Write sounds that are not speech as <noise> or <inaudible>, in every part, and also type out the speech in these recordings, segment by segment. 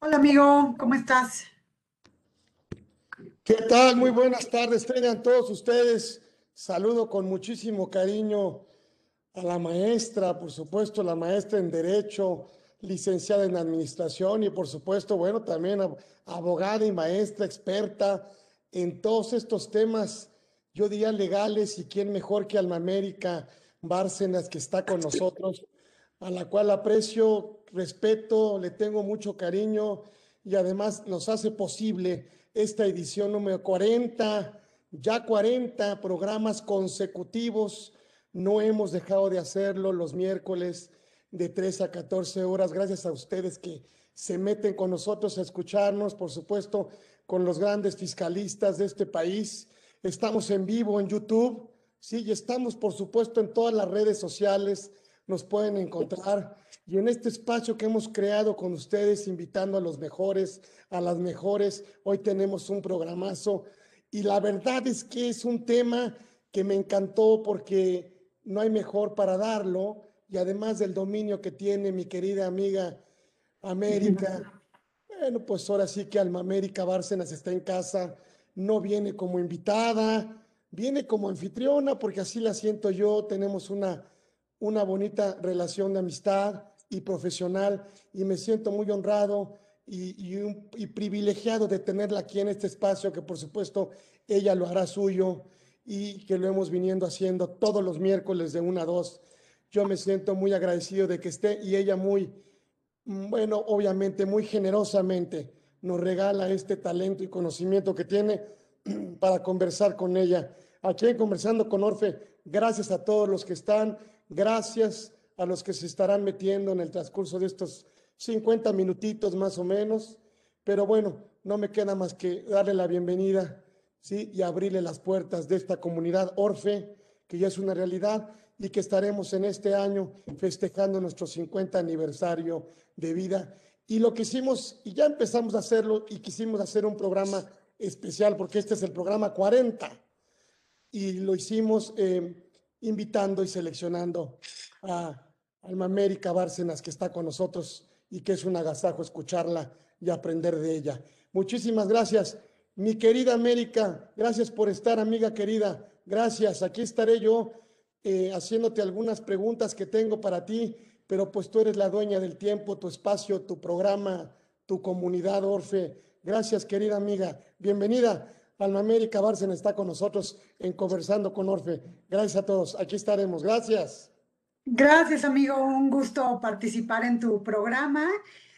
Hola amigo, ¿cómo estás? ¿Qué tal? Muy buenas tardes, tengan todos ustedes. Saludo con muchísimo cariño a la maestra, por supuesto, la maestra en Derecho, licenciada en Administración y por supuesto, bueno, también abogada y maestra experta en todos estos temas, yo diría legales y quién mejor que Alma América Bárcenas que está con nosotros, a la cual aprecio, respeto, le tengo mucho cariño y además nos hace posible esta edición número 40, ya 40 programas consecutivos. No hemos dejado de hacerlo los miércoles de 3 a 14 horas, gracias a ustedes que se meten con nosotros a escucharnos, por supuesto, con los grandes fiscalistas de este país. Estamos en vivo en YouTube, sí, y estamos, por supuesto, en todas las redes sociales, nos pueden encontrar. Y en este espacio que hemos creado con ustedes, invitando a los mejores, a las mejores, hoy tenemos un programazo. Y la verdad es que es un tema que me encantó porque no hay mejor para darlo y además del dominio que tiene mi querida amiga América. Bueno, pues ahora sí que Alma América Bárcenas está en casa, no viene como invitada, viene como anfitriona, porque así la siento yo, tenemos una, una bonita relación de amistad y profesional y me siento muy honrado y, y, privilegiado de tenerla aquí en este espacio, que por supuesto ella lo hará suyo y que lo hemos viniendo haciendo todos los miércoles de una a dos yo me siento muy agradecido de que esté y ella muy, bueno, obviamente muy generosamente nos regala este talento y conocimiento que tiene para conversar con ella. Aquí Conversando con Orfe, gracias a todos los que están, gracias a los que se estarán metiendo en el transcurso de estos 50 minutitos más o menos. Pero bueno, no me queda más que darle la bienvenida ¿sí? y abrirle las puertas de esta comunidad Orfe, que ya es una realidad y que estaremos en este año festejando nuestro 50 aniversario de vida. Y lo que hicimos, y ya empezamos a hacerlo, y quisimos hacer un programa especial, porque este es el programa 40, y lo hicimos eh, invitando y seleccionando a Alma América Bárcenas, que está con nosotros y que es un agasajo escucharla y aprender de ella. Muchísimas gracias, mi querida América, gracias por estar, amiga querida, gracias, aquí estaré yo eh, haciéndote algunas preguntas que tengo para ti, pero pues tú eres la dueña del tiempo, tu espacio, tu programa, tu comunidad, Orfe. Gracias, querida amiga. Bienvenida. Alma América Bárcena está con nosotros en Conversando con Orfe. Gracias a todos. Aquí estaremos. Gracias. Gracias, amigo. Un gusto participar en tu programa.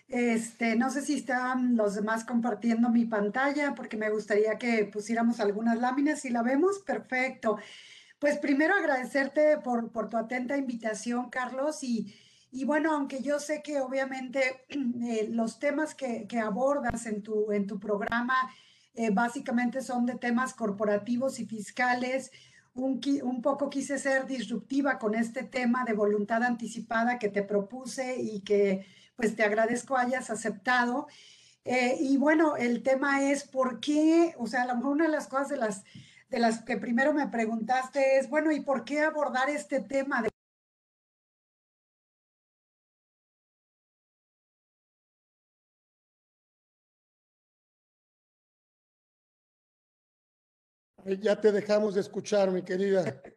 Este, no sé si están los demás compartiendo mi pantalla porque me gustaría que pusiéramos algunas láminas. Si la vemos, perfecto. Pues primero agradecerte por, por tu atenta invitación, Carlos, y, y, bueno, aunque yo sé que obviamente <clears throat> eh, los temas que, que, abordas en tu, en tu programa eh, básicamente son de temas corporativos y fiscales, un, un, poco quise ser disruptiva con este tema de voluntad anticipada que te propuse y que pues te agradezco hayas aceptado. Eh, y bueno, el tema es por qué, o sea, a lo mejor una de las cosas de las de las que primero me preguntaste es, bueno, ¿y por qué abordar este tema de Ya te dejamos de escuchar, mi querida. <laughs>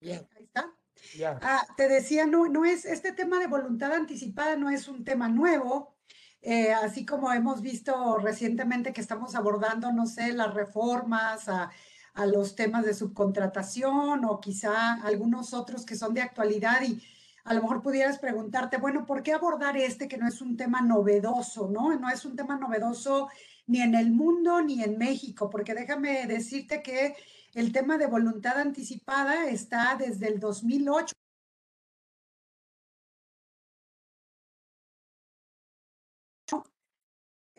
Ya. Ahí está. Ya. Ah, te decía, no, no es, este tema de voluntad anticipada no es un tema nuevo, eh, así como hemos visto recientemente que estamos abordando, no sé, las reformas a a los temas de subcontratación o quizá algunos otros que son de actualidad y a lo mejor pudieras preguntarte, bueno, ¿por qué abordar este que no es un tema novedoso, no? No es un tema novedoso ni en el mundo ni en México, porque déjame decirte que el tema de voluntad anticipada está desde el 2008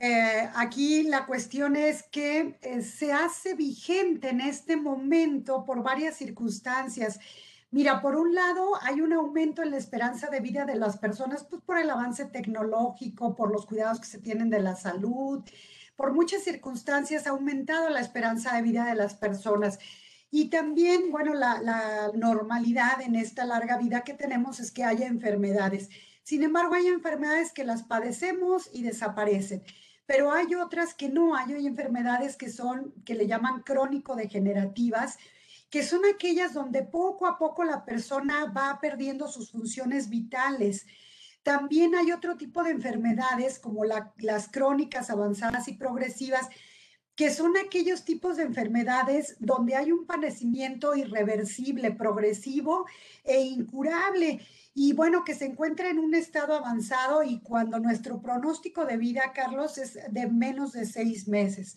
Eh, aquí la cuestión es que eh, se hace vigente en este momento por varias circunstancias. Mira, por un lado hay un aumento en la esperanza de vida de las personas, pues por el avance tecnológico, por los cuidados que se tienen de la salud, por muchas circunstancias ha aumentado la esperanza de vida de las personas. Y también, bueno, la normalidad en esta larga vida que tenemos es que haya enfermedades. Sin embargo, hay enfermedades que las padecemos y desaparecen, pero hay otras que no, hay, enfermedades que son, que le llaman crónico-degenerativas, que son aquellas donde poco a poco la persona va perdiendo sus funciones vitales. También hay otro tipo de enfermedades como las crónicas avanzadas y progresivas, que son aquellos tipos de enfermedades donde hay un padecimiento irreversible, progresivo e incurable. Y bueno, que se encuentra en un estado avanzado y cuando nuestro pronóstico de vida, Carlos, es de menos de seis meses.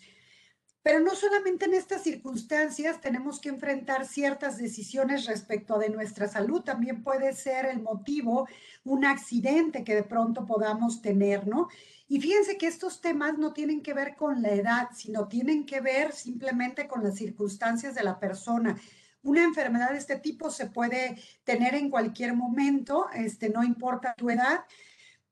Pero no solamente en estas circunstancias tenemos que enfrentar ciertas decisiones respecto de nuestra salud, también puede ser el motivo un accidente que de pronto podamos tener, ¿no? Y fíjense que estos temas no tienen que ver con la edad, sino tienen que ver simplemente con las circunstancias de la persona. Una enfermedad de este tipo se puede tener en cualquier momento, este, no importa tu edad,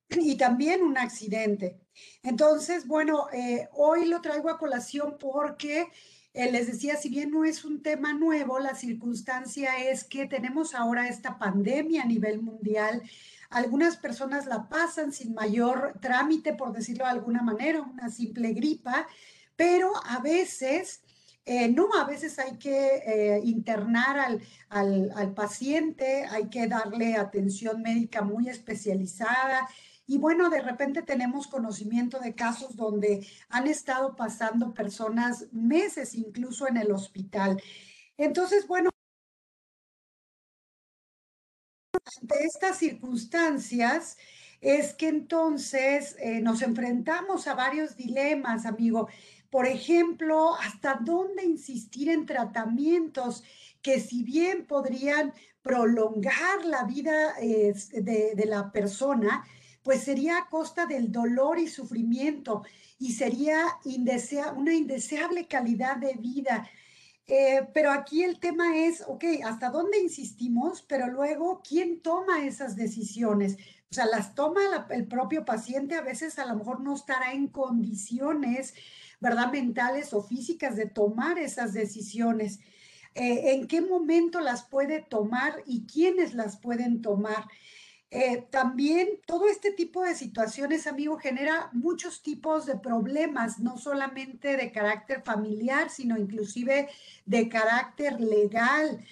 y también un accidente. Entonces, bueno, eh, hoy lo traigo a colación porque eh, les decía, si bien no es un tema nuevo, la circunstancia es que tenemos ahora esta pandemia a nivel mundial algunas personas la pasan sin mayor trámite, por decirlo de alguna manera, una simple gripa, pero a veces... Eh, no, a veces hay que internar al, al, paciente, hay que darle atención médica muy especializada. Y bueno, de repente tenemos conocimiento de casos donde han estado pasando personas meses incluso en el hospital. Entonces, bueno, ante estas circunstancias es que entonces eh, nos enfrentamos a varios dilemas, amigo. Por ejemplo, ¿hasta dónde insistir en tratamientos que si bien podrían prolongar la vida de, de la persona, pues sería a costa del dolor y sufrimiento y sería una indeseable calidad de vida. Eh, pero aquí el tema es, ok, ¿hasta dónde insistimos? Pero luego, ¿quién toma esas decisiones? O sea, las toma el propio paciente, a veces a lo mejor no estará en condiciones, ¿verdad? Mentales o físicas de tomar esas decisiones. Eh, ¿En qué momento las puede tomar y quiénes las pueden tomar? Eh, también todo este tipo de situaciones, amigo, genera muchos tipos de problemas, no solamente de carácter familiar, sino inclusive de carácter legal.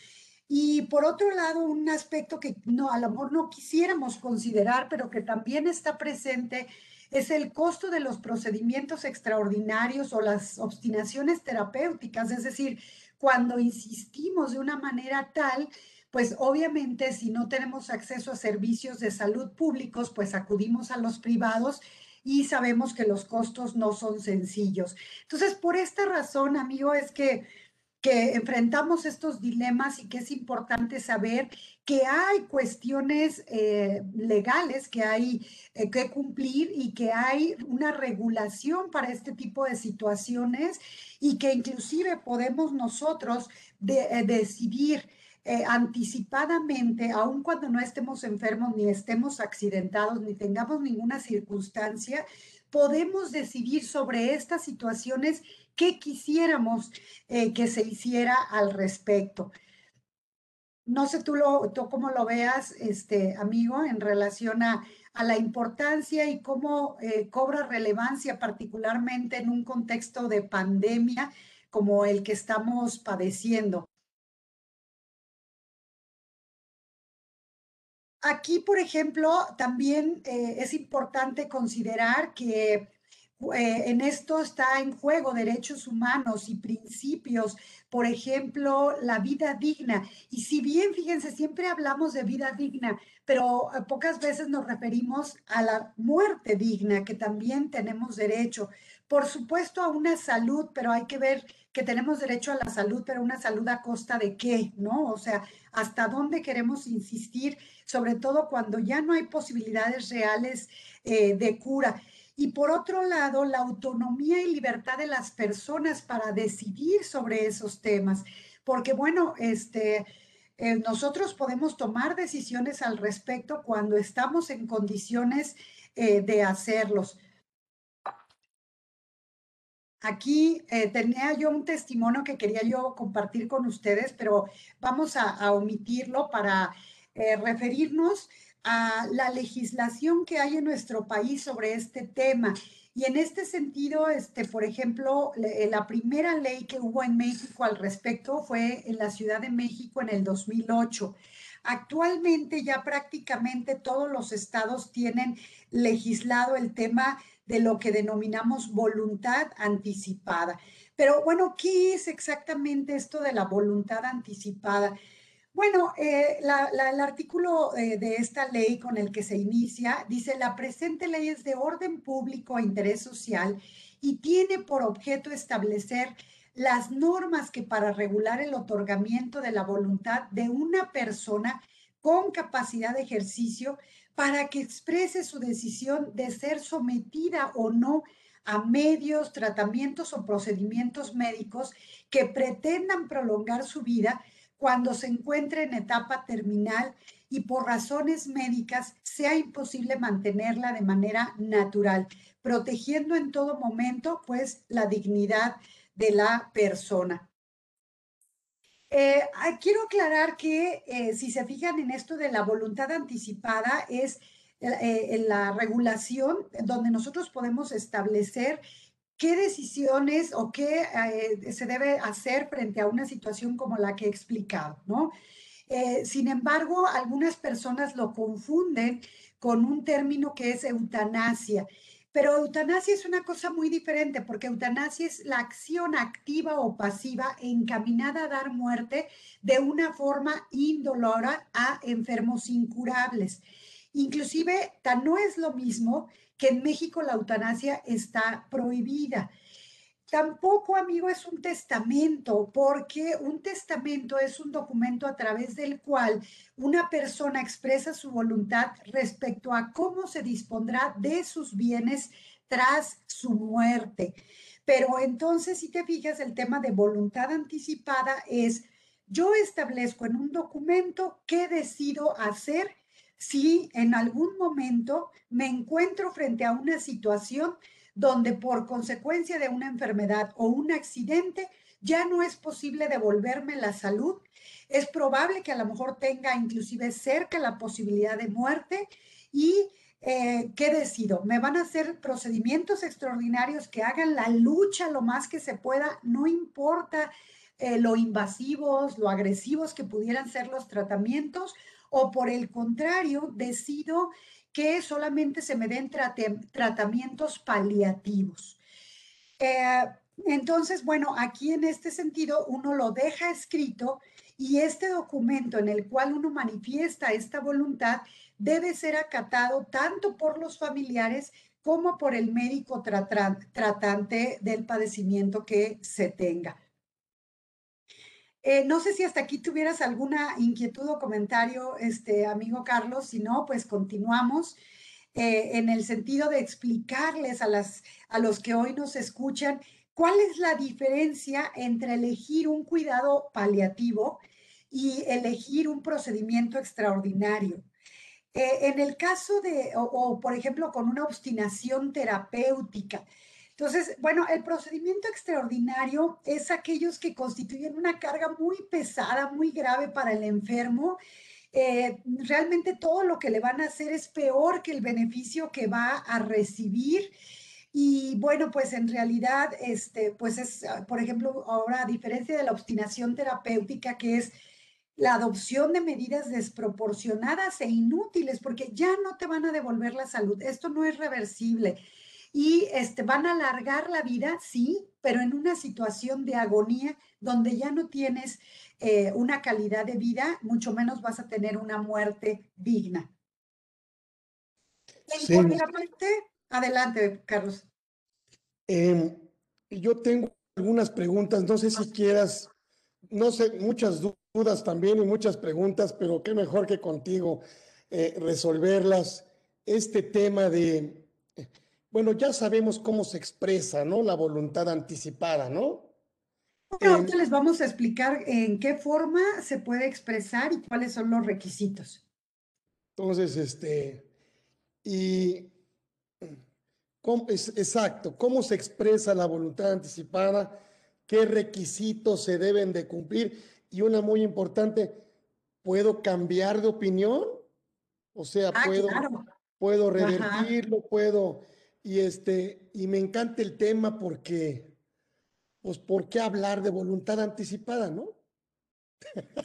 Y por otro lado, un aspecto que no, a lo mejor no quisiéramos considerar, pero que también está presente, es el costo de los procedimientos extraordinarios o las obstinaciones terapéuticas, es decir, cuando insistimos de una manera tal pues obviamente si no tenemos acceso a servicios de salud públicos, pues acudimos a los privados y sabemos que los costos no son sencillos. Entonces, por esta razón, amigo, es que, que enfrentamos estos dilemas y que es importante saber que hay cuestiones eh, legales que hay eh, que cumplir y que hay una regulación para este tipo de situaciones y que inclusive podemos nosotros eh, decidir eh, anticipadamente, aun cuando no estemos enfermos, ni estemos accidentados, ni tengamos ninguna circunstancia, podemos decidir sobre estas situaciones qué quisiéramos eh, que se hiciera al respecto. No sé tú, lo, tú cómo lo veas, este, amigo, en relación a, a la importancia y cómo eh, cobra relevancia, particularmente en un contexto de pandemia como el que estamos padeciendo. Aquí, por ejemplo, también eh, es importante considerar que eh, en esto está en juego derechos humanos y principios, por ejemplo, la vida digna. Y si bien, fíjense, siempre hablamos de vida digna, pero eh, pocas veces nos referimos a la muerte digna, que también tenemos derecho. Por supuesto, a una salud, pero hay que ver que tenemos derecho a la salud, pero una salud a costa de qué, ¿no? O sea, hasta dónde queremos insistir sobre todo cuando ya no hay posibilidades reales eh, de cura. Y por otro lado, la autonomía y libertad de las personas para decidir sobre esos temas. Porque bueno, este, eh, nosotros podemos tomar decisiones al respecto cuando estamos en condiciones eh, de hacerlos. Aquí tenía yo un testimonio que quería yo compartir con ustedes, pero vamos a omitirlo para eh, referirnos a la legislación que hay en nuestro país sobre este tema. Y en este sentido, este, por ejemplo, eh, la primera ley que hubo en México al respecto fue en la Ciudad de México en el 2008. Actualmente ya prácticamente todos los estados tienen legislado el tema de lo que denominamos voluntad anticipada. Pero bueno, ¿qué es exactamente esto de la voluntad anticipada? Bueno, eh, el artículo eh, de esta ley con el que se inicia dice, la presente ley es de orden público e interés social y tiene por objeto establecer las normas que para regular el otorgamiento de la voluntad de una persona con capacidad de ejercicio para que exprese su decisión de ser sometida o no a medios, tratamientos o procedimientos médicos que pretendan prolongar su vida cuando se encuentre en etapa terminal y por razones médicas sea imposible mantenerla de manera natural, protegiendo en todo momento pues la dignidad de la persona. Eh, quiero aclarar que eh, si se fijan en esto de la voluntad anticipada es eh, en la regulación donde nosotros podemos establecer qué decisiones o qué eh, se debe hacer frente a una situación como la que he explicado, ¿no? Eh, sin embargo, algunas personas lo confunden con un término que es eutanasia. Pero eutanasia es una cosa muy diferente porque eutanasia es la acción activa o pasiva encaminada a dar muerte de una forma indolora a enfermos incurables. Inclusive, no es lo mismo que en México la eutanasia está prohibida. Tampoco, amigo, es un testamento, porque un testamento es un documento a través del cual una persona expresa su voluntad respecto a cómo se dispondrá de sus bienes tras su muerte. Pero entonces, si te fijas, el tema de voluntad anticipada es, yo establezco en un documento qué decido hacer si en algún momento me encuentro frente a una situación donde por consecuencia de una enfermedad o un accidente ya no es posible devolverme la salud, es probable que a lo mejor tenga inclusive cerca la posibilidad de muerte y eh, ¿qué decido? ¿Me van a hacer procedimientos extraordinarios que hagan la lucha lo más que se pueda? No importa eh, lo invasivos, lo agresivos que pudieran ser los tratamientos, o por el contrario, decido que solamente se me den tratamientos paliativos. Eh, entonces, bueno, aquí en este sentido uno lo deja escrito y este documento en el cual uno manifiesta esta voluntad debe ser acatado tanto por los familiares como por el médico tratante del padecimiento que se tenga. Eh, no sé si hasta aquí tuvieras alguna inquietud o comentario, este amigo Carlos. Si no, pues continuamos eh, en el sentido de explicarles a, las, a los que hoy nos escuchan cuál es la diferencia entre elegir un cuidado paliativo y elegir un procedimiento extraordinario. Eh, en el caso de, o por ejemplo, con una obstinación terapéutica, entonces, bueno, el procedimiento extraordinario es aquellos que constituyen una carga muy pesada, muy grave para el enfermo. Eh, realmente todo lo que le van a hacer es peor que el beneficio que va a recibir. Y bueno, pues en realidad, este, pues es, por ejemplo, ahora a diferencia de la obstinación terapéutica, que es la adopción de medidas desproporcionadas e inútiles, porque ya no te van a devolver la salud. Esto no es reversible y este, van a alargar la vida, sí, pero en una situación de agonía donde ya no tienes eh, una calidad de vida, mucho menos vas a tener una muerte digna. Sí. adelante, Carlos. Em, yo tengo algunas preguntas, no sé si quieras, no sé, muchas dudas también y muchas preguntas, pero qué mejor que contigo eh, resolverlas. Este tema de bueno, ya sabemos cómo se expresa, ¿no? La voluntad anticipada, ¿no? Bueno, ahorita les vamos a explicar en qué forma se puede expresar y cuáles son los requisitos. Entonces, este, y exacto, cómo se expresa la voluntad anticipada, qué requisitos se deben de cumplir y una muy importante, ¿puedo cambiar de opinión? O sea, ah, puedo, puedo revertirlo, puedo, y este, y me encanta el tema porque, pues, ¿por qué hablar de voluntad anticipada, no?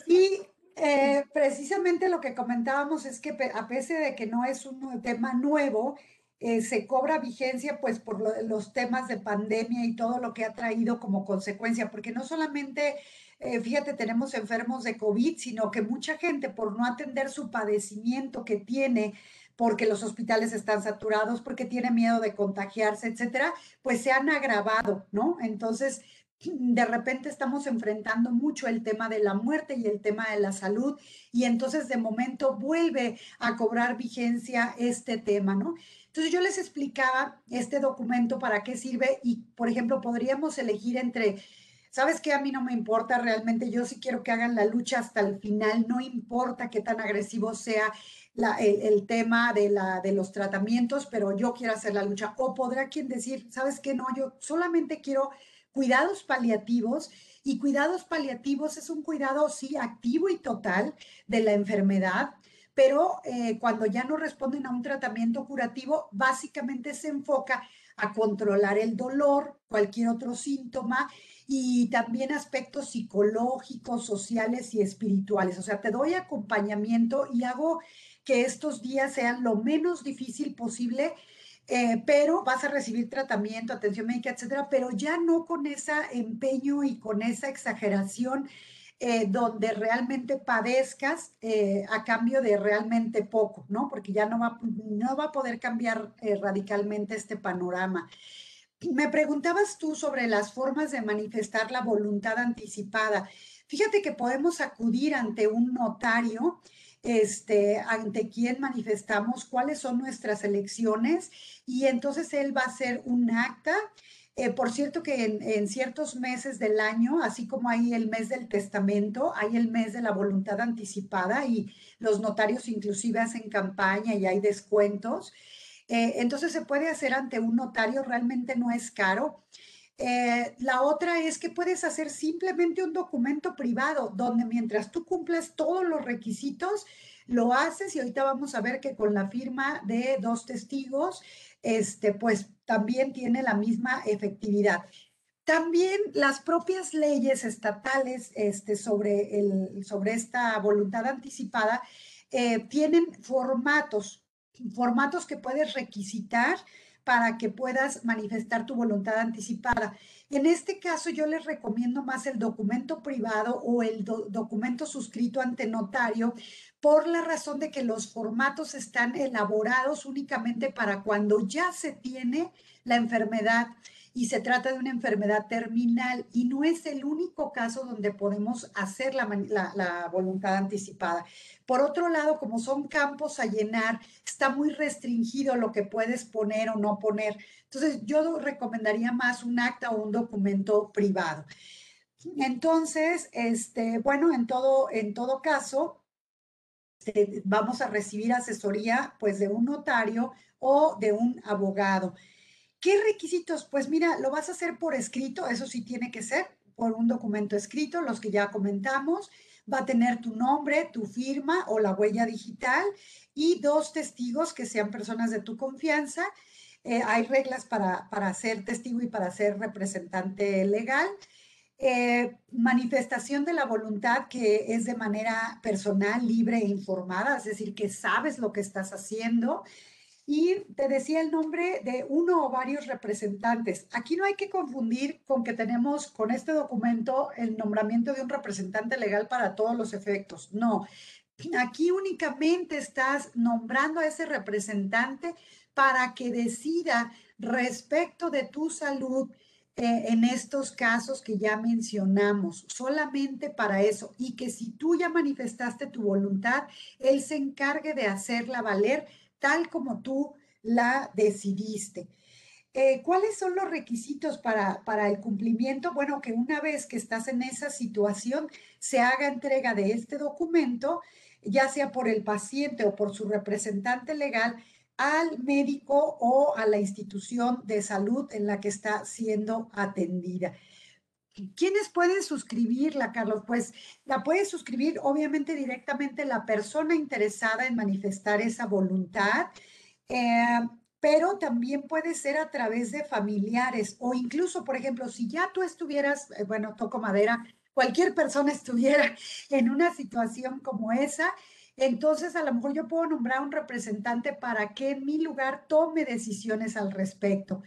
Sí, eh, precisamente lo que comentábamos es que a pesar de que no es un tema nuevo, eh, se cobra vigencia pues por los temas de pandemia y todo lo que ha traído como consecuencia, porque no solamente, eh, fíjate, tenemos enfermos de COVID, sino que mucha gente por no atender su padecimiento que tiene, porque los hospitales están saturados, porque tiene miedo de contagiarse, etcétera, pues se han agravado, ¿no? Entonces, de repente estamos enfrentando mucho el tema de la muerte y el tema de la salud y entonces de momento vuelve a cobrar vigencia este tema, ¿no? Entonces yo les explicaba este documento para qué sirve y, por ejemplo, podríamos elegir entre, ¿sabes qué? A mí no me importa realmente, yo sí quiero que hagan la lucha hasta el final, no importa qué tan agresivo sea el, tema de, la, de los tratamientos, pero yo quiero hacer la lucha. O podrá quien decir, ¿sabes qué? No, yo solamente quiero cuidados paliativos y cuidados paliativos es un cuidado, sí, activo y total de la enfermedad, pero eh, cuando ya no responden a un tratamiento curativo, básicamente se enfoca a controlar el dolor, cualquier otro síntoma y también aspectos psicológicos, sociales y espirituales. O sea, te doy acompañamiento y hago que estos días sean lo menos difícil posible eh, pero vas a recibir tratamiento, atención médica, etcétera, pero ya no con ese empeño y con esa exageración eh, donde realmente padezcas eh, a cambio de realmente poco, ¿no? Porque ya no va, no va a poder cambiar radicalmente este panorama. Me preguntabas tú sobre las formas de manifestar la voluntad anticipada. Fíjate que podemos acudir ante un notario este, ante quien manifestamos cuáles son nuestras elecciones y entonces él va a hacer un acta. Eh, por cierto que en, ciertos meses del año, así como hay el mes del testamento, hay el mes de la voluntad anticipada y los notarios inclusive hacen campaña y hay descuentos. Eh, entonces se puede hacer ante un notario, realmente no es caro. Eh, la otra es que puedes hacer simplemente un documento privado donde mientras tú cumples todos los requisitos, lo haces y ahorita vamos a ver que con la firma de dos testigos, este, pues también tiene la misma efectividad. También las propias leyes estatales este, sobre, el, sobre esta voluntad anticipada eh, tienen formatos, formatos que puedes requisitar para que puedas manifestar tu voluntad anticipada. En este caso, yo les recomiendo más el documento privado o el documento suscrito ante notario por la razón de que los formatos están elaborados únicamente para cuando ya se tiene la enfermedad y se trata de una enfermedad terminal y no es el único caso donde podemos hacer la, la, voluntad anticipada. Por otro lado, como son campos a llenar, está muy restringido lo que puedes poner o no poner. Entonces, yo recomendaría más un acta o un documento privado. Entonces, este, bueno, en todo, en todo caso, este, vamos a recibir asesoría pues de un notario o de un abogado. ¿Qué requisitos? Pues mira, lo vas a hacer por escrito, eso sí tiene que ser por un documento escrito, los que ya comentamos. Va a tener tu nombre, tu firma o la huella digital y dos testigos que sean personas de tu confianza. Eh, hay reglas para, para ser testigo y para ser representante legal. Eh, manifestación de la voluntad que es de manera personal, libre e informada, es decir, que sabes lo que estás haciendo y te decía el nombre de uno o varios representantes. Aquí no hay que confundir con que tenemos con este documento el nombramiento de un representante legal para todos los efectos. No, aquí únicamente estás nombrando a ese representante para que decida respecto de tu salud eh, en estos casos que ya mencionamos, solamente para eso, y que si tú ya manifestaste tu voluntad, él se encargue de hacerla valer tal como tú la decidiste. Eh, ¿Cuáles son los requisitos para, para el cumplimiento? Bueno, que una vez que estás en esa situación, se haga entrega de este documento, ya sea por el paciente o por su representante legal, al médico o a la institución de salud en la que está siendo atendida. ¿Quiénes pueden suscribirla, Carlos? Pues la puede suscribir obviamente directamente la persona interesada en manifestar esa voluntad, eh, pero también puede ser a través de familiares o incluso, por ejemplo, si ya tú estuvieras, eh, bueno, toco madera, cualquier persona <laughs> estuviera en una situación como esa, entonces a lo mejor yo puedo nombrar un representante para que en mi lugar tome decisiones al respecto.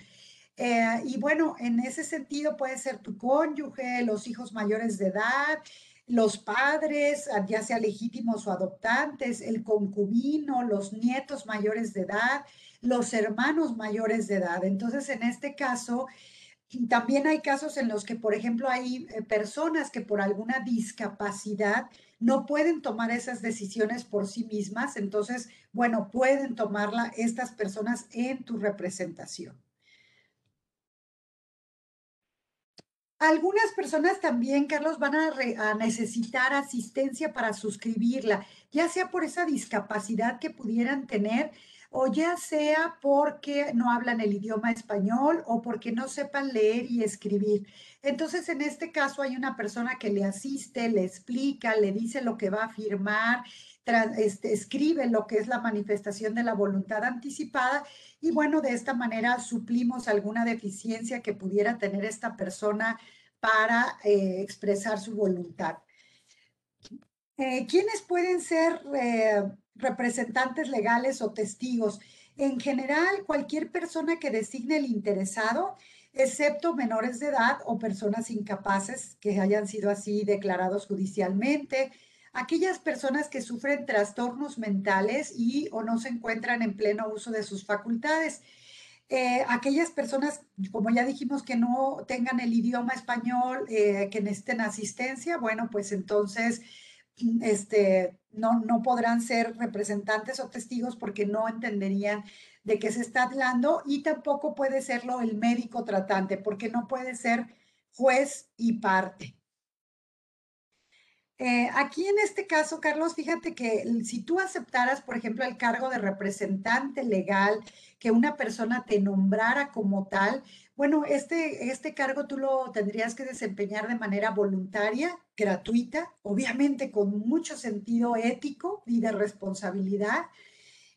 Eh, y bueno, en ese sentido puede ser tu cónyuge, los hijos mayores de edad, los padres, ya sea legítimos o adoptantes, el concubino, los nietos mayores de edad, los hermanos mayores de edad. Entonces, en este caso, también hay casos en los que, por ejemplo, hay eh, personas que por alguna discapacidad no pueden tomar esas decisiones por sí mismas. Entonces, bueno, pueden tomarla estas personas en tu representación. Algunas personas también, Carlos, van a, necesitar asistencia para suscribirla, ya sea por esa discapacidad que pudieran tener o ya sea porque no hablan el idioma español o porque no sepan leer y escribir. Entonces, en este caso hay una persona que le asiste, le explica, le dice lo que va a firmar, este, escribe lo que es la manifestación de la voluntad anticipada y bueno, de esta manera suplimos alguna deficiencia que pudiera tener esta persona para eh, expresar su voluntad. Eh, ¿Quiénes pueden ser eh, representantes legales o testigos? En general, cualquier persona que designe el interesado, excepto menores de edad o personas incapaces que hayan sido así declarados judicialmente, aquellas personas que sufren trastornos mentales y o no se encuentran en pleno uso de sus facultades. Eh, aquellas personas, como ya dijimos, que no tengan el idioma español, eh, que necesiten asistencia, bueno, pues entonces este, no, no podrán ser representantes o testigos porque no entenderían de qué se está hablando y tampoco puede serlo el médico tratante porque no puede ser juez y parte. Eh, aquí en este caso, Carlos, fíjate que si tú aceptaras, por ejemplo, el cargo de representante legal, que una persona te nombrara como tal, bueno, este, este cargo tú lo tendrías que desempeñar de manera voluntaria, gratuita, obviamente con mucho sentido ético y de responsabilidad.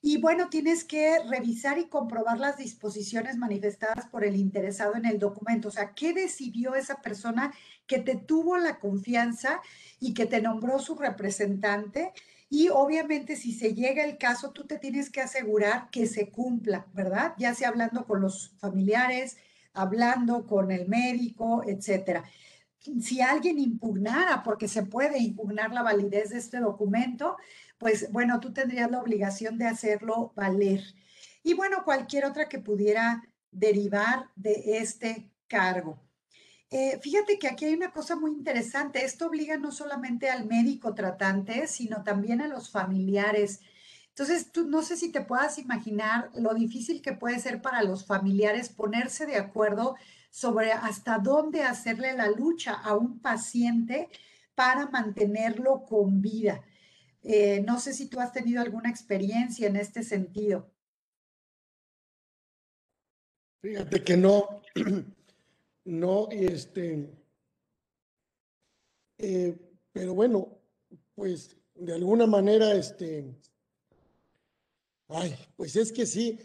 Y bueno, tienes que revisar y comprobar las disposiciones manifestadas por el interesado en el documento. O sea, ¿qué decidió esa persona que te tuvo la confianza y que te nombró su representante? Y obviamente si se llega el caso, tú te tienes que asegurar que se cumpla, ¿verdad? Ya sea hablando con los familiares, hablando con el médico, etcétera. Si alguien impugnara, porque se puede impugnar la validez de este documento, pues bueno, tú tendrías la obligación de hacerlo valer. Y bueno, cualquier otra que pudiera derivar de este cargo. Eh, fíjate que aquí hay una cosa muy interesante. Esto obliga no solamente al médico tratante, sino también a los familiares. Entonces, tú no sé si te puedas imaginar lo difícil que puede ser para los familiares ponerse de acuerdo sobre hasta dónde hacerle la lucha a un paciente para mantenerlo con vida. Eh, no sé si tú has tenido alguna experiencia en este sentido. Fíjate que no, <clears throat> no, este, eh, pero bueno, pues de alguna manera, este, ay, pues es que sí,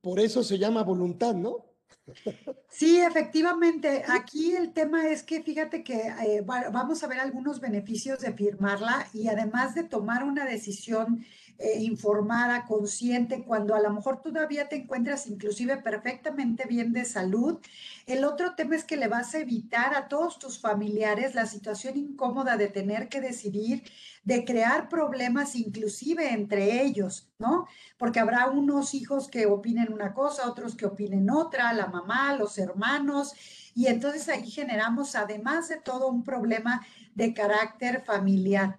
por eso se llama voluntad, ¿no? Sí, efectivamente. Aquí el tema es que fíjate que eh, vamos a ver algunos beneficios de firmarla y además de tomar una decisión eh, informada, consciente, cuando a lo mejor todavía te encuentras inclusive perfectamente bien de salud. El otro tema es que le vas a evitar a todos tus familiares la situación incómoda de tener que decidir, de crear problemas inclusive entre ellos, ¿no? Porque habrá unos hijos que opinen una cosa, otros que opinen otra, la mamá, los hermanos, y entonces ahí generamos además de todo un problema de carácter familiar.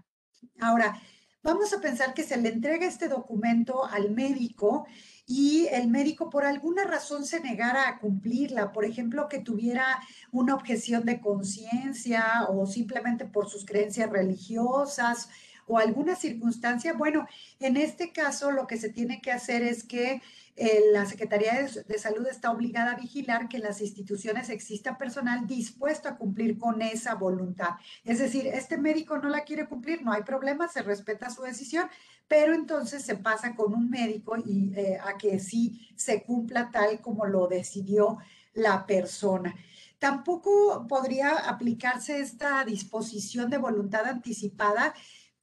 Ahora, vamos a pensar que se le entrega este documento al médico y el médico por alguna razón se negara a cumplirla, por ejemplo, que tuviera una objeción de conciencia o simplemente por sus creencias religiosas o alguna circunstancia, bueno, en este caso lo que se tiene que hacer es que eh, la Secretaría de, Salud está obligada a vigilar que en las instituciones exista personal dispuesto a cumplir con esa voluntad. Es decir, este médico no la quiere cumplir, no hay problema, se respeta su decisión, pero entonces se pasa con un médico y eh, a que sí se cumpla tal como lo decidió la persona. Tampoco podría aplicarse esta disposición de voluntad anticipada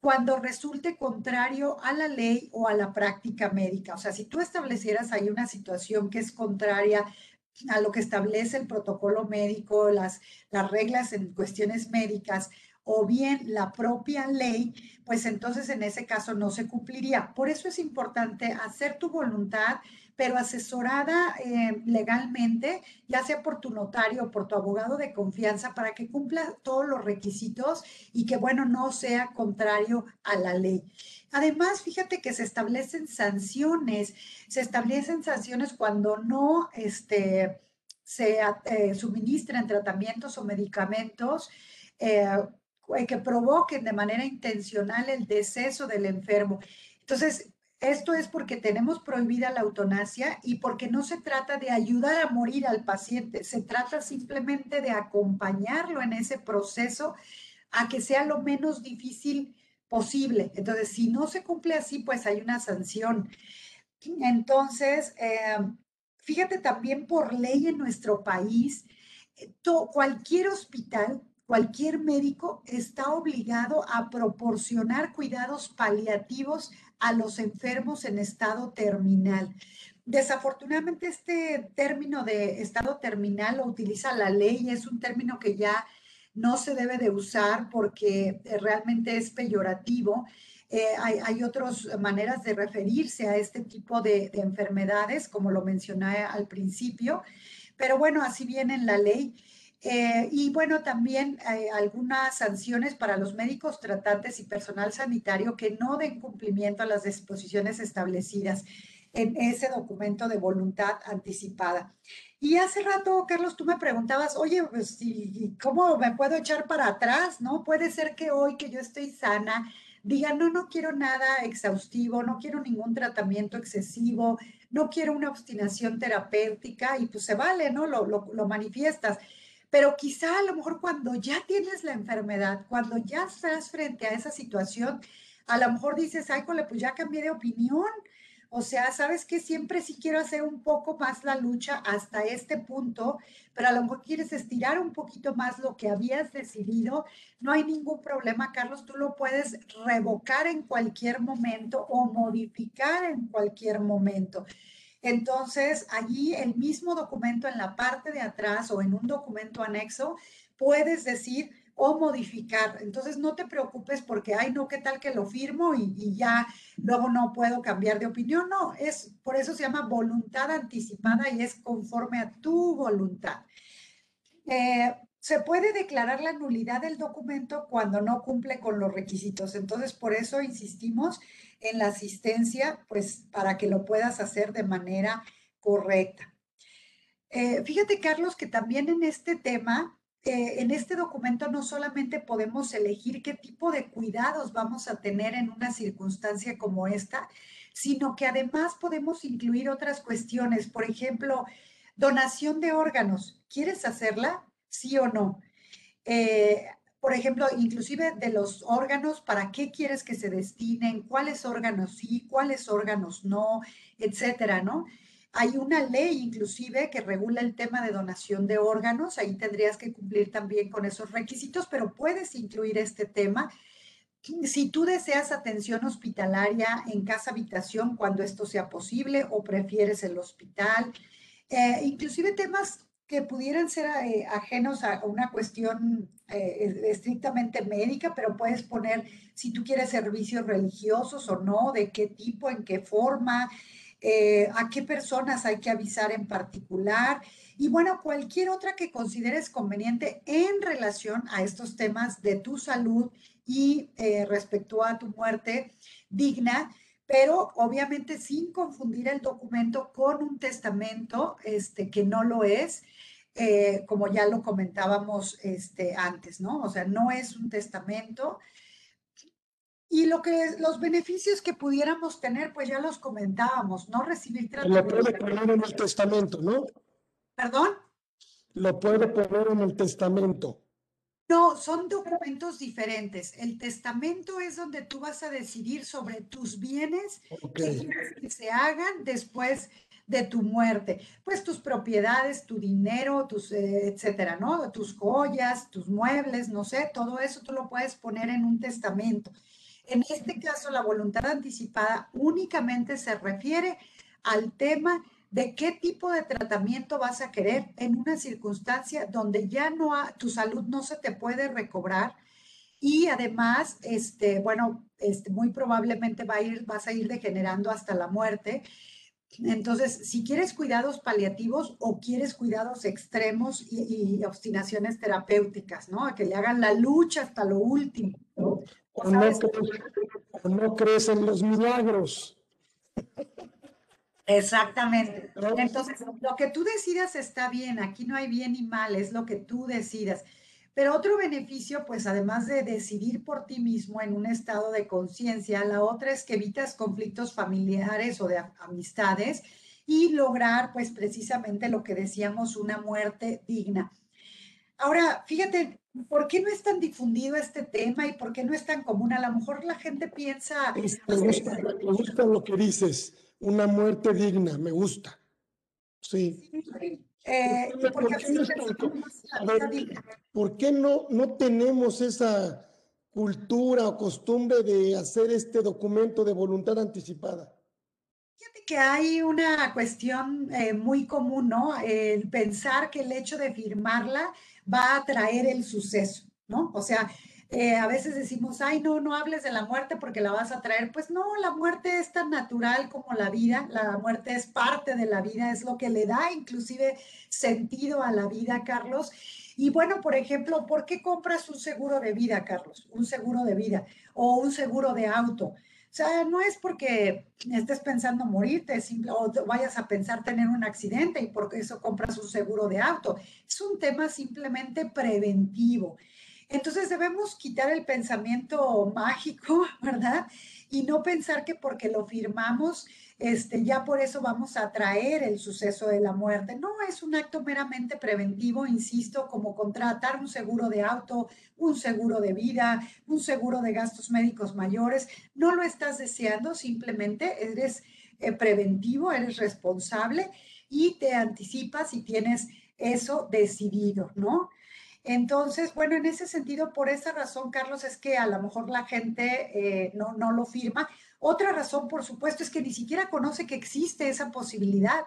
cuando resulte contrario a la ley o a la práctica médica. O sea, si tú establecieras ahí una situación que es contraria a lo que establece el protocolo médico, las, las reglas en cuestiones médicas, o bien la propia ley, pues entonces en ese caso no se cumpliría. Por eso es importante hacer tu voluntad, pero asesorada eh, legalmente, ya sea por tu notario o por tu abogado de confianza, para que cumpla todos los requisitos y que, bueno, no sea contrario a la ley. Además, fíjate que se establecen sanciones, se establecen sanciones cuando no este, se eh, suministran tratamientos o medicamentos. Eh, que provoquen de manera intencional el deceso del enfermo. Entonces, esto es porque tenemos prohibida la eutanasia y porque no se trata de ayudar a morir al paciente, se trata simplemente de acompañarlo en ese proceso a que sea lo menos difícil posible. Entonces, si no se cumple así, pues hay una sanción. Entonces, eh, fíjate también por ley en nuestro país, eh, cualquier hospital cualquier médico está obligado a proporcionar cuidados paliativos a los enfermos en estado terminal. Desafortunadamente este término de estado terminal lo utiliza la ley es un término que ya no se debe de usar porque eh, realmente es peyorativo. Eh, hay, otras maneras de referirse a este tipo de, de enfermedades, como lo mencioné al principio, pero bueno, así viene en la ley. Eh, y bueno, también hay algunas sanciones para los médicos tratantes y personal sanitario que no den cumplimiento a las disposiciones establecidas en ese documento de voluntad anticipada. Y hace rato, Carlos, tú me preguntabas, oye, pues, ¿cómo me puedo echar para atrás? ¿No? Puede ser que hoy que yo estoy sana, diga, no, no quiero nada exhaustivo, no quiero ningún tratamiento excesivo, no quiero una obstinación terapéutica y pues se vale, ¿no? Lo, lo, lo manifiestas pero quizá a lo mejor cuando ya tienes la enfermedad, cuando ya estás frente a esa situación, a lo mejor dices, ay, pues ya cambié de opinión. O sea, sabes que siempre sí quiero hacer un poco más la lucha hasta este punto, pero a lo mejor quieres estirar un poquito más lo que habías decidido. No hay ningún problema, Carlos, tú lo puedes revocar en cualquier momento o modificar en cualquier momento. Entonces, allí el mismo documento en la parte de atrás o en un documento anexo, puedes decir o modificar. Entonces, no te preocupes porque, ay, no, ¿qué tal que lo firmo y, ya luego no puedo cambiar de opinión? No, es por eso se llama voluntad anticipada y es conforme a tu voluntad. Eh, se puede declarar la nulidad del documento cuando no cumple con los requisitos. Entonces, por eso insistimos en la asistencia, pues para que lo puedas hacer de manera correcta. Eh, fíjate, Carlos, que también en este tema, eh, en este documento no solamente podemos elegir qué tipo de cuidados vamos a tener en una circunstancia como esta, sino que además podemos incluir otras cuestiones. Por ejemplo, donación de órganos. ¿Quieres hacerla? sí o no. Eh, por ejemplo, inclusive de los órganos, ¿para qué quieres que se destinen? ¿Cuáles órganos sí? ¿Cuáles órganos no? Etcétera, ¿no? Hay una ley inclusive que regula el tema de donación de órganos, ahí tendrías que cumplir también con esos requisitos, pero puedes incluir este tema. Si tú deseas atención hospitalaria en casa habitación cuando esto sea posible o prefieres el hospital, eh, inclusive temas que pudieran ser eh, ajenos a una cuestión eh, estrictamente médica, pero puedes poner si tú quieres servicios religiosos o no, de qué tipo, en qué forma, eh, a qué personas hay que avisar en particular. Y bueno, cualquier otra que consideres conveniente en relación a estos temas de tu salud y respecto a tu muerte digna pero obviamente sin confundir el documento con un testamento este, que no lo es, eh, como ya lo comentábamos este, antes, ¿no? O sea, no es un testamento. Y lo que los beneficios que pudiéramos tener, pues ya los comentábamos, no recibir tratamiento. Lo puede poner en el testamento, ¿no? ¿Perdón? Lo puede poner en el testamento. No, son documentos diferentes. El testamento es donde tú vas a decidir sobre tus bienes que que se hagan después de tu muerte. Pues tus propiedades, tu dinero, tus, eh, etcétera, ¿no? Tus joyas, tus muebles, no sé, todo eso tú lo puedes poner en un testamento. En este caso, la voluntad anticipada únicamente se refiere al tema de qué tipo de tratamiento vas a querer en una circunstancia donde ya no tu salud no se te puede recobrar y además, este, bueno, este, muy probablemente va a ir, vas a ir degenerando hasta la muerte. Entonces, si quieres cuidados paliativos o quieres cuidados extremos y, obstinaciones terapéuticas, ¿no? A que le hagan la lucha hasta lo último, ¿no? O no, no crees en los milagros. <laughs> Exactamente. Entonces, lo que tú decidas está bien, aquí no hay bien ni mal, es lo que tú decidas. Pero otro beneficio, pues además de decidir por ti mismo en un estado de conciencia, la otra es que evitas conflictos familiares o de amistades y lograr, pues precisamente lo que decíamos, una muerte digna. Ahora, fíjate, ¿por qué no es tan difundido este tema y por qué no es tan común? A lo mejor la gente piensa... Me gusta, me gusta lo que dices una muerte digna, me gusta. Sí. ¿Por, qué no, no tenemos esa cultura o costumbre de hacer este documento de voluntad anticipada? Fíjate que hay una cuestión eh, muy común, ¿no? El pensar que el hecho de firmarla va a traer el suceso, ¿no? O sea, eh, a veces decimos, ay, no, no hables de la muerte porque la vas a traer. Pues no, la muerte es tan natural como la vida, la muerte es parte de la vida, es lo que le da inclusive sentido a la vida, Carlos. Y bueno, por ejemplo, ¿por qué compras un seguro de vida, Carlos? Un seguro de vida o un seguro de auto. O sea, no es porque estés pensando morirte o vayas a pensar tener un accidente y por eso compras un seguro de auto. Es un tema simplemente preventivo. Entonces debemos quitar el pensamiento mágico, <laughs> ¿verdad? Y no pensar que porque lo firmamos, este, ya por eso vamos a traer el suceso de la muerte. No, es un acto meramente preventivo, insisto, como contratar un seguro de auto, un seguro de vida, un seguro de gastos médicos mayores. No lo estás deseando, simplemente eres eh, preventivo, eres responsable y te anticipas y tienes eso decidido, ¿no? Entonces, bueno, en ese sentido, por esa razón, Carlos, es que a lo mejor la gente eh, no, no lo firma. Otra razón, por supuesto, es que ni siquiera conoce que existe esa posibilidad.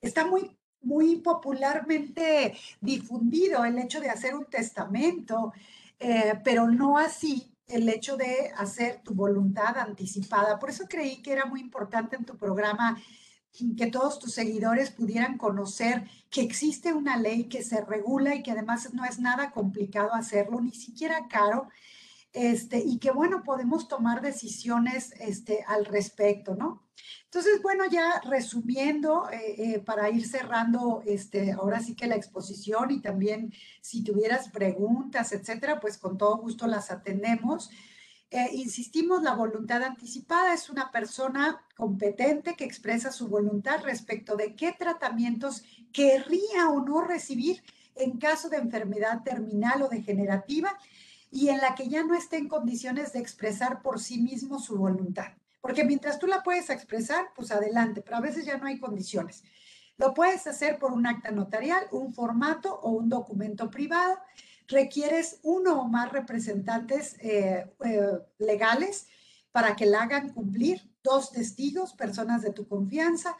Está muy, muy popularmente difundido el hecho de hacer un testamento, eh, pero no así el hecho de hacer tu voluntad anticipada. Por eso creí que era muy importante en tu programa que todos tus seguidores pudieran conocer que existe una ley que se regula y que además no es nada complicado hacerlo, ni siquiera caro, este, y que bueno, podemos tomar decisiones este, al respecto, ¿no? Entonces, bueno, ya resumiendo, eh, eh, para ir cerrando, este, ahora sí que la exposición y también si tuvieras preguntas, etcétera, pues con todo gusto las atendemos. Insistimos, la voluntad anticipada es una persona competente que expresa su voluntad respecto de qué tratamientos querría o no recibir en caso de enfermedad terminal o degenerativa y en la que ya no esté en condiciones de expresar por sí mismo su voluntad. Porque mientras tú la puedes expresar, pues adelante, pero a veces ya no hay condiciones. Lo puedes hacer por un acta notarial, un formato o un documento privado requieres uno o más representantes eh, eh, legales para que la hagan cumplir, dos testigos, personas de tu confianza,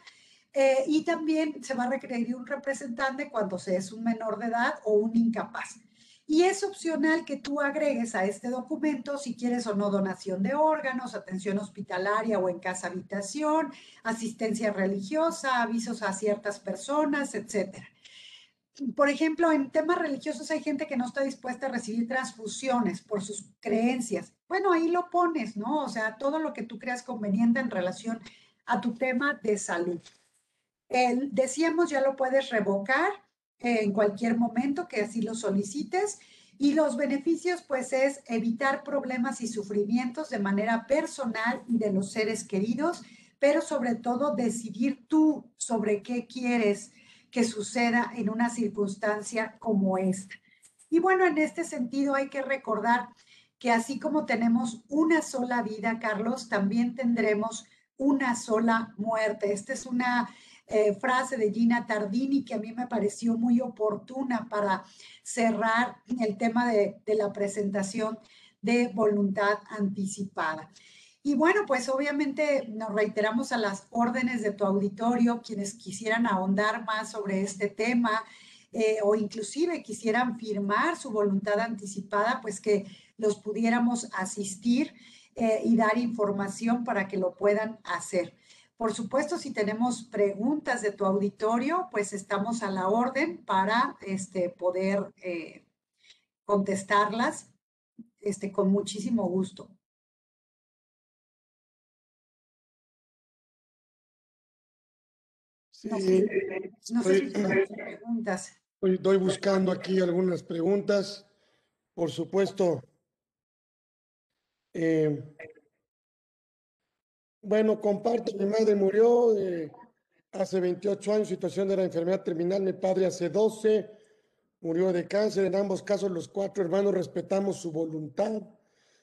eh, y también se va a requerir un representante cuando se es un menor de edad o un incapaz. Y es opcional que tú agregues a este documento si quieres o no donación de órganos, atención hospitalaria o en casa habitación, asistencia religiosa, avisos a ciertas personas, etcétera por ejemplo, en temas religiosos hay gente que no está dispuesta a recibir transfusiones por sus creencias. Bueno, ahí lo pones, ¿no? O sea, todo lo que tú creas conveniente en relación a tu tema de salud. Decíamos, ya lo puedes revocar en cualquier momento que así lo solicites Y los beneficios, pues, es evitar problemas y sufrimientos de manera personal y de los seres queridos, pero sobre todo decidir tú sobre qué quieres que suceda en una circunstancia como esta. Y bueno, en este sentido hay que recordar que así como tenemos una sola vida, Carlos, también tendremos una sola muerte. Esta es una eh, frase de Gina Tardini que a mí me pareció muy oportuna para cerrar el tema de, de la presentación de voluntad anticipada. Y bueno, pues obviamente nos reiteramos a las órdenes de tu auditorio, quienes quisieran ahondar más sobre este tema eh, o inclusive quisieran firmar su voluntad anticipada, pues que los pudiéramos asistir eh, y dar información para que lo puedan hacer. Por supuesto, si tenemos preguntas de tu auditorio, pues estamos a la orden para este, poder eh, contestarlas este, con muchísimo gusto. No sé, no sé si tienes preguntas. Estoy buscando aquí algunas preguntas. Por supuesto, eh, bueno, comparto, mi madre murió eh, hace 28 años, situación de la enfermedad terminal, mi padre hace 12, murió de cáncer, en ambos casos los cuatro hermanos respetamos su voluntad,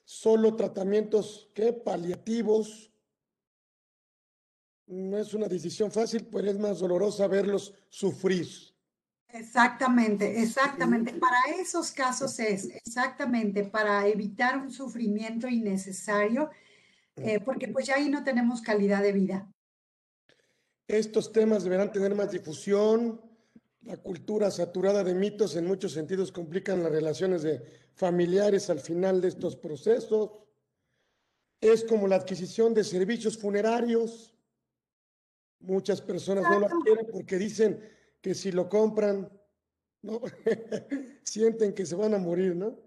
solo tratamientos ¿qué? paliativos. No es una decisión fácil, pero es más dolorosa verlos sufrir. Exactamente, exactamente. Para esos casos es exactamente para evitar un sufrimiento innecesario eh, porque pues ya ahí no tenemos calidad de vida. Estos temas deberán tener más difusión. La cultura saturada de mitos en muchos sentidos complican las relaciones de familiares al final de estos procesos. Es como la adquisición de servicios funerarios. Muchas personas no lo quieren porque dicen que si lo compran, no <laughs> sienten que se van a morir, ¿no?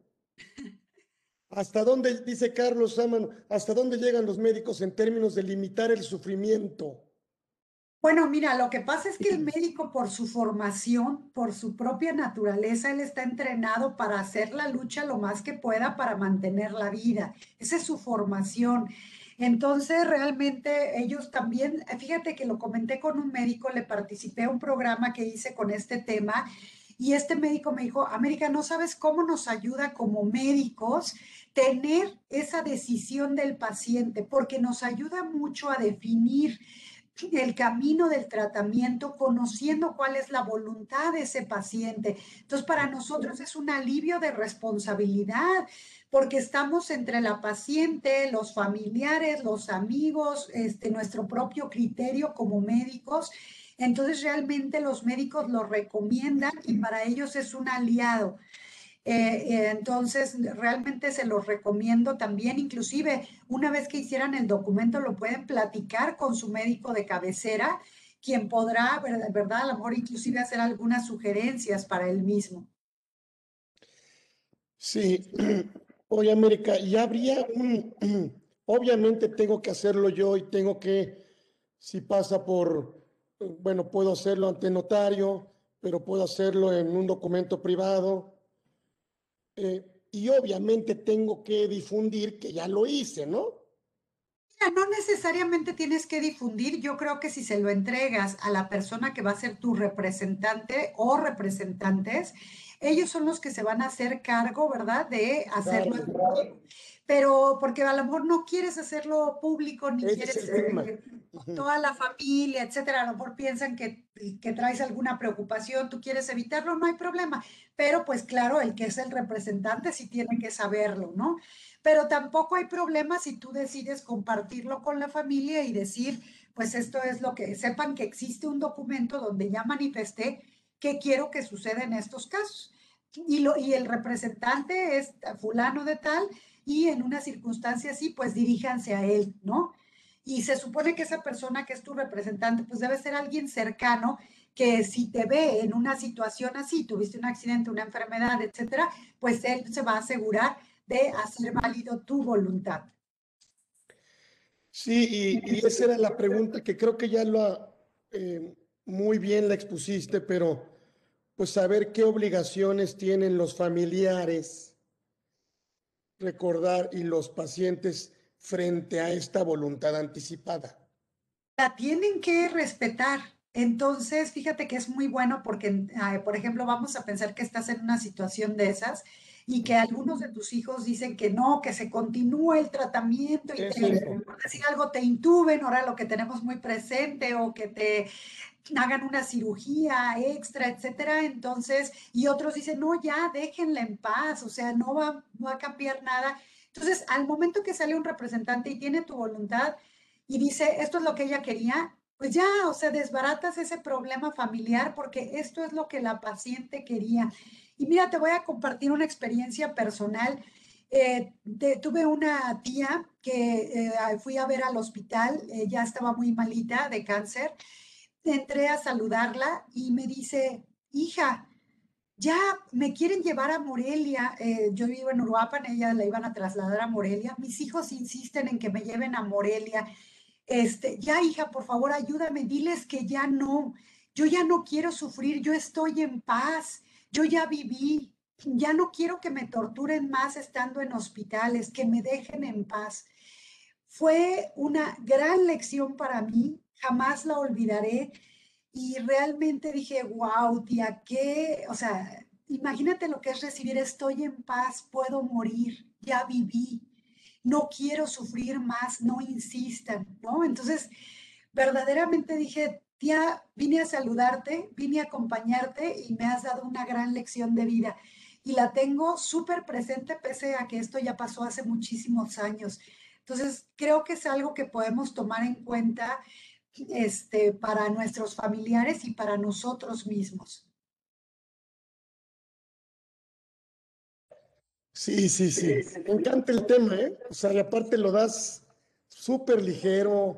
¿Hasta dónde, dice Carlos Saman, hasta dónde llegan los médicos en términos de limitar el sufrimiento? Bueno, mira, lo que pasa es que el médico por su formación, por su propia naturaleza, él está entrenado para hacer la lucha lo más que pueda para mantener la vida. Esa es su formación. Entonces, realmente ellos también, fíjate que lo comenté con un médico, le participé a un programa que hice con este tema y este médico me dijo, América, no sabes cómo nos ayuda como médicos tener esa decisión del paciente, porque nos ayuda mucho a definir el camino del tratamiento, conociendo cuál es la voluntad de ese paciente. Entonces, para nosotros es un alivio de responsabilidad, porque estamos entre la paciente, los familiares, los amigos, este, nuestro propio criterio como médicos entonces realmente los médicos lo recomiendan y para ellos es un aliado. Eh, eh, entonces, realmente se los recomiendo también, inclusive una vez que hicieran el documento, lo pueden platicar con su médico de cabecera, quien podrá, ¿verdad? A lo mejor inclusive hacer algunas sugerencias para él mismo. Sí, <clears throat> oye América, y habría <clears throat> obviamente tengo que hacerlo yo y tengo que, si pasa por bueno, puedo hacerlo ante notario, pero puedo hacerlo en un documento privado. Eh, y obviamente tengo que difundir que ya lo hice, ¿no? Mira, no necesariamente tienes que difundir. Yo creo que si se lo entregas a la persona que va a ser tu representante o representantes, ellos son los que se van a hacer cargo, ¿verdad? De hacerlo pero porque a lo mejor no quieres hacerlo público ni quieres eh, toda la familia, etcétera, a lo mejor piensan que, que, traes alguna preocupación, tú quieres evitarlo, no hay problema, pero pues claro, el que es el representante sí tiene que saberlo, ¿no? Pero tampoco hay problema si tú decides compartirlo con la familia y decir, pues esto es lo que, sepan que existe un documento donde ya manifesté que quiero que suceda en estos casos. Y, lo, y el representante es fulano de tal, y en una circunstancia así, pues diríjanse a él, ¿no? Y se supone que esa persona que es tu representante, pues debe ser alguien cercano que si te ve en una situación así, tuviste un accidente, una enfermedad, etcétera, pues él se va a asegurar de hacer válido tu voluntad. Sí, y, esa era la pregunta que creo que ya lo eh, muy bien la expusiste, pero pues saber qué obligaciones tienen los familiares, recordar y los pacientes frente a esta voluntad anticipada. La tienen que respetar. Entonces, fíjate que es muy bueno porque, por ejemplo, vamos a pensar que estás en una situación de esas y que algunos de tus hijos dicen que no, que se continúe el tratamiento y te, por decir algo, te intuben, ahora lo que tenemos muy presente, o que te hagan una cirugía extra, etcétera. Entonces, y otros dicen, no, ya, déjenla en paz, o sea, no va, no va a cambiar nada. Entonces, al momento que sale un representante y tiene tu voluntad y dice, esto es lo que ella quería, pues ya, o sea, desbaratas ese problema familiar porque esto es lo que la paciente quería. Y mira, te voy a compartir una experiencia personal. Eh, tuve una tía que eh, fui a ver al hospital, ya estaba muy malita de cáncer. Entré a saludarla y me dice, hija, ya me quieren llevar a Morelia. Eh, yo vivo en Uruapan, ella la iban a trasladar a Morelia. Mis hijos insisten en que me lleven a Morelia. Este, ya hija, por favor, ayúdame, diles que ya no. Yo ya no quiero sufrir, yo estoy en paz yo ya viví, ya no quiero que me torturen más estando en hospitales, que me dejen en paz. Fue una gran lección para mí, jamás la olvidaré y realmente dije, wow, tía, qué, o sea, imagínate lo que es recibir, estoy en paz, puedo morir, ya viví, no quiero sufrir más, no insistan, ¿no? Entonces, verdaderamente dije, tía, vine a saludarte, vine a acompañarte y me has dado una gran lección de vida. Y la tengo súper presente pese a que esto ya pasó hace muchísimos años. Entonces, creo que es algo que podemos tomar en cuenta este, para nuestros familiares y para nosotros mismos. Sí, sí, sí. Me encanta el tema, ¿eh? O sea, y aparte lo das súper ligero,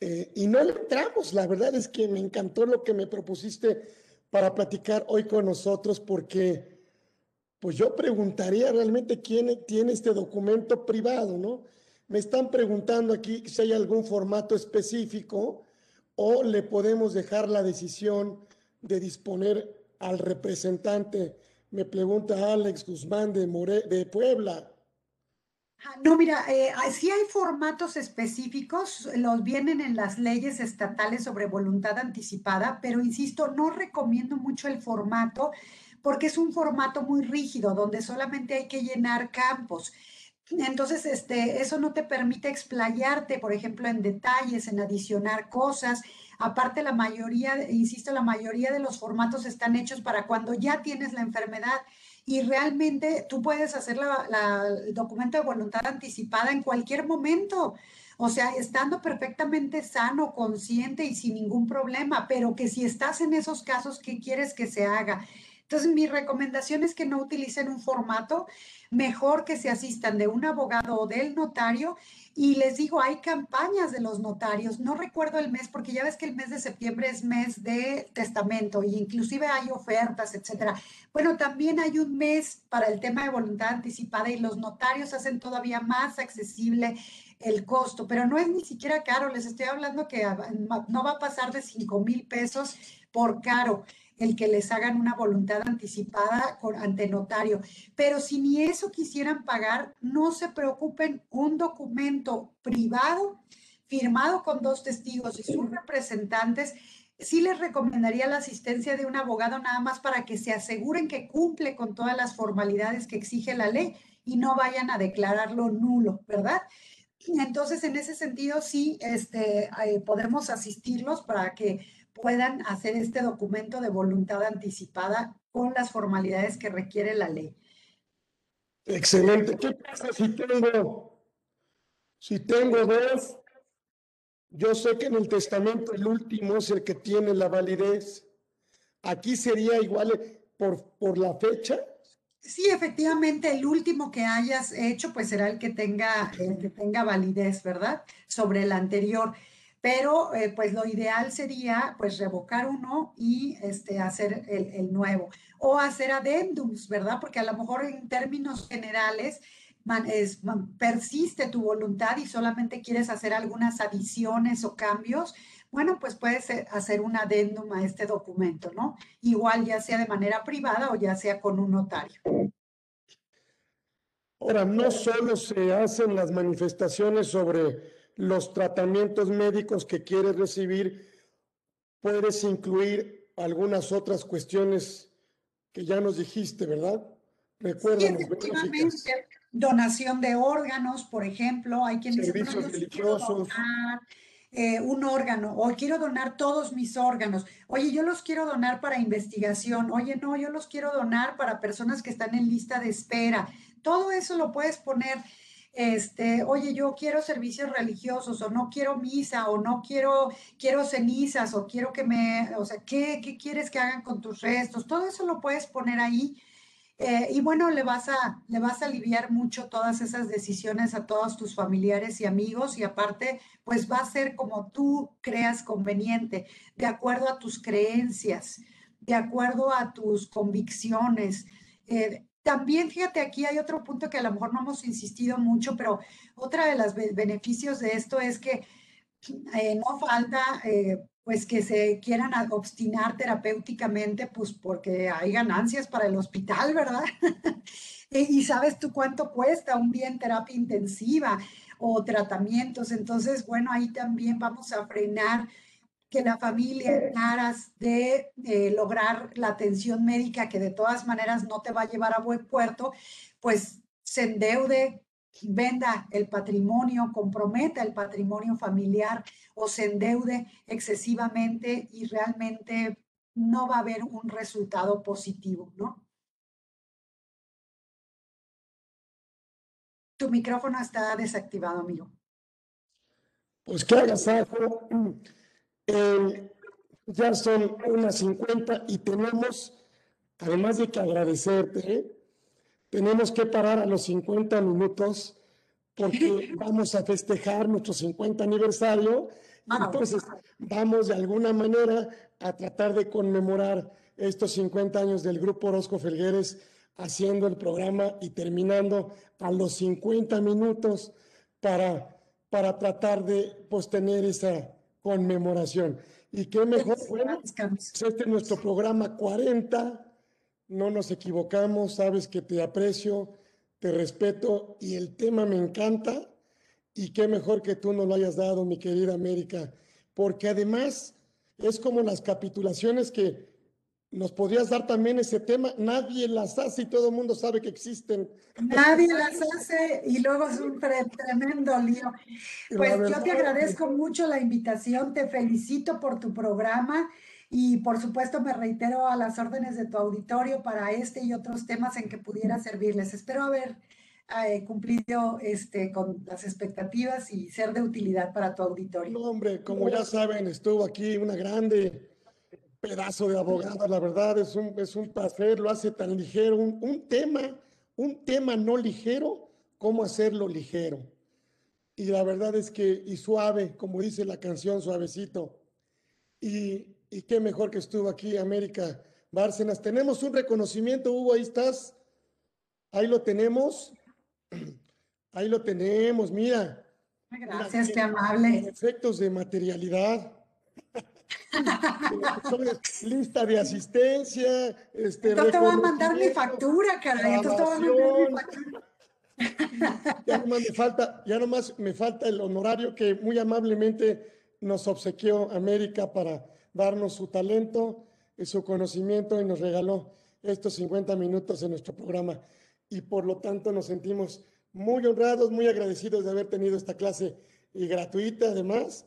eh, y no le entramos. La verdad es que me encantó lo que me propusiste para platicar hoy con nosotros, porque pues yo preguntaría realmente quién tiene este documento privado, ¿no? Me están preguntando aquí si hay algún formato específico o le podemos dejar la decisión de disponer al representante. Me pregunta Alex Guzmán de, de Puebla. No, mira, eh, sí hay formatos específicos, los vienen en las leyes estatales sobre voluntad anticipada, pero insisto, no recomiendo mucho el formato porque es un formato muy rígido, donde solamente hay que llenar campos. Entonces, este, eso no te permite explayarte, por ejemplo, en detalles, en adicionar cosas. Aparte, la mayoría, insisto, la mayoría de los formatos están hechos para cuando ya tienes la enfermedad y realmente tú puedes hacer la, el documento de voluntad anticipada en cualquier momento. O sea, estando perfectamente sano, consciente y sin ningún problema, pero que si estás en esos casos, ¿qué quieres que se haga? Entonces, mi recomendación es que no utilicen un formato, mejor que se asistan de un abogado o del notario y les digo, hay campañas de los notarios, no recuerdo el mes, porque ya ves que el mes de septiembre es mes de testamento e inclusive hay ofertas, etcétera. Bueno, también hay un mes para el tema de voluntad anticipada y los notarios hacen todavía más accesible el costo, pero no es ni siquiera caro, les estoy hablando que no va a pasar de 5 mil pesos por caro el que les hagan una voluntad anticipada ante notario. Pero si ni eso quisieran pagar, no se preocupen, un documento privado firmado con dos testigos y sus representantes, sí les recomendaría la asistencia de un abogado nada más para que se aseguren que cumple con todas las formalidades que exige la ley y no vayan a declararlo nulo, ¿verdad? Entonces, en ese sentido, sí, este, eh, podemos asistirlos para que puedan hacer este documento de voluntad anticipada con las formalidades que requiere la ley. Excelente. ¿Qué pasa si tengo, si tengo dos? Yo sé que en el testamento el último es el que tiene la validez. Aquí sería igual por, por la fecha. Sí, efectivamente, el último que hayas hecho, pues será el que tenga, el que tenga validez, ¿verdad? Sobre el anterior pero eh, pues lo ideal sería pues revocar uno y este, hacer el, nuevo o hacer adendums, ¿verdad? Porque a lo mejor en términos generales persiste tu voluntad y solamente quieres hacer algunas adiciones o cambios, bueno, pues puedes eh, hacer un adendum a este documento, ¿no? Igual ya sea de manera privada o ya sea con un notario. Ahora, no solo se hacen las manifestaciones sobre los tratamientos médicos que quieres recibir, puedes incluir algunas otras cuestiones que ya nos dijiste, ¿verdad? Recuerda. donación de órganos, por ejemplo, hay quienes Servicios religiosos. Eh, un órgano, o quiero donar todos mis órganos. Oye, yo los quiero donar para investigación. Oye, no, yo los quiero donar para personas que están en lista de espera. Todo eso lo puedes poner este, oye, yo quiero servicios religiosos o no quiero misa o no quiero, quiero cenizas o quiero que me, o sea, ¿qué, qué quieres que hagan con tus restos? Todo eso lo puedes poner ahí. Eh, y bueno, le vas, a, le vas a aliviar mucho todas esas decisiones a todos tus familiares y amigos y aparte, pues va a ser como tú creas conveniente, de acuerdo a tus creencias, de acuerdo a tus convicciones. Eh, también, fíjate, aquí hay otro punto que a lo mejor no hemos insistido mucho, pero otra de los beneficios de esto es que eh, no falta, eh, pues, que se quieran obstinar terapéuticamente, pues, porque hay ganancias para el hospital, ¿verdad? <laughs> y sabes tú cuánto cuesta un bien terapia intensiva o tratamientos. Entonces, bueno, ahí también vamos a frenar que la familia en aras de lograr la atención médica que de todas maneras no te va a llevar a buen puerto, pues se endeude, venda el patrimonio, comprometa el patrimonio familiar o se endeude excesivamente y realmente no va a haber un resultado positivo, ¿no? Tu micrófono está desactivado, amigo. Pues que hagas eh, ya son unas 50 y tenemos, además de que agradecerte, tenemos que parar a los 50 minutos porque <laughs> vamos a festejar nuestro 50 aniversario. Ah, entonces, vamos de alguna manera a tratar de conmemorar estos 50 años del Grupo Orozco Felgueres haciendo el programa y terminando a los 50 minutos para, para tratar de pues, tener esa conmemoración. Y qué mejor, bueno, pues este es nuestro programa 40, no nos equivocamos, sabes que te aprecio, te respeto y el tema me encanta. Y qué mejor que tú nos lo hayas dado, mi querida América, porque además es como las capitulaciones que ¿Nos podrías dar también ese tema? Nadie las hace y todo el mundo sabe que existen. Nadie las hace y luego es un tremendo lío. Pues yo te agradezco mucho la invitación, te felicito por tu programa y por supuesto me reitero a las órdenes de tu auditorio para este y otros temas en que pudiera servirles. Espero haber eh, cumplido este, con las expectativas y ser de utilidad para tu auditorio. No, hombre, como ya saben, estuvo aquí una grande pedazo de abogada, la verdad, es un, es un placer, lo hace tan ligero, un, tema, un tema no ligero, ¿cómo hacerlo ligero? Y la verdad es que, y suave, como dice la canción, suavecito. Y, y qué mejor que estuvo aquí, América Bárcenas. Tenemos un reconocimiento, Hugo, ahí estás. Ahí lo tenemos. <clears throat> Ahí lo tenemos, mira. Gracias, qué amable. Efectos de materialidad. <laughs> lista de asistencia. Este, entonces te voy a mandar mi factura, caray. Entonces te a mandar mi factura. Ya nomás me falta, ya nomás me falta el honorario que muy amablemente nos obsequió América para darnos su talento y su conocimiento y nos regaló estos 50 minutos en nuestro programa. Y por lo tanto nos sentimos muy honrados, muy agradecidos de haber tenido esta clase y gratuita además.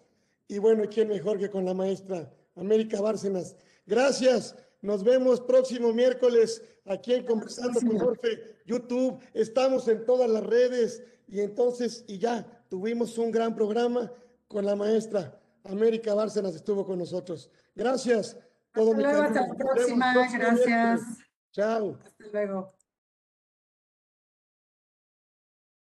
Y bueno, ¿quién mejor que con la maestra América Bárcenas? Gracias. Nos vemos próximo miércoles aquí en Conversando con Jorge, YouTube. Estamos en todas las redes y entonces, y ya, tuvimos un gran programa con la maestra América Bárcenas, estuvo con nosotros. Gracias. Todo hasta luego, hasta la próxima. Gracias. Chao. Hasta luego.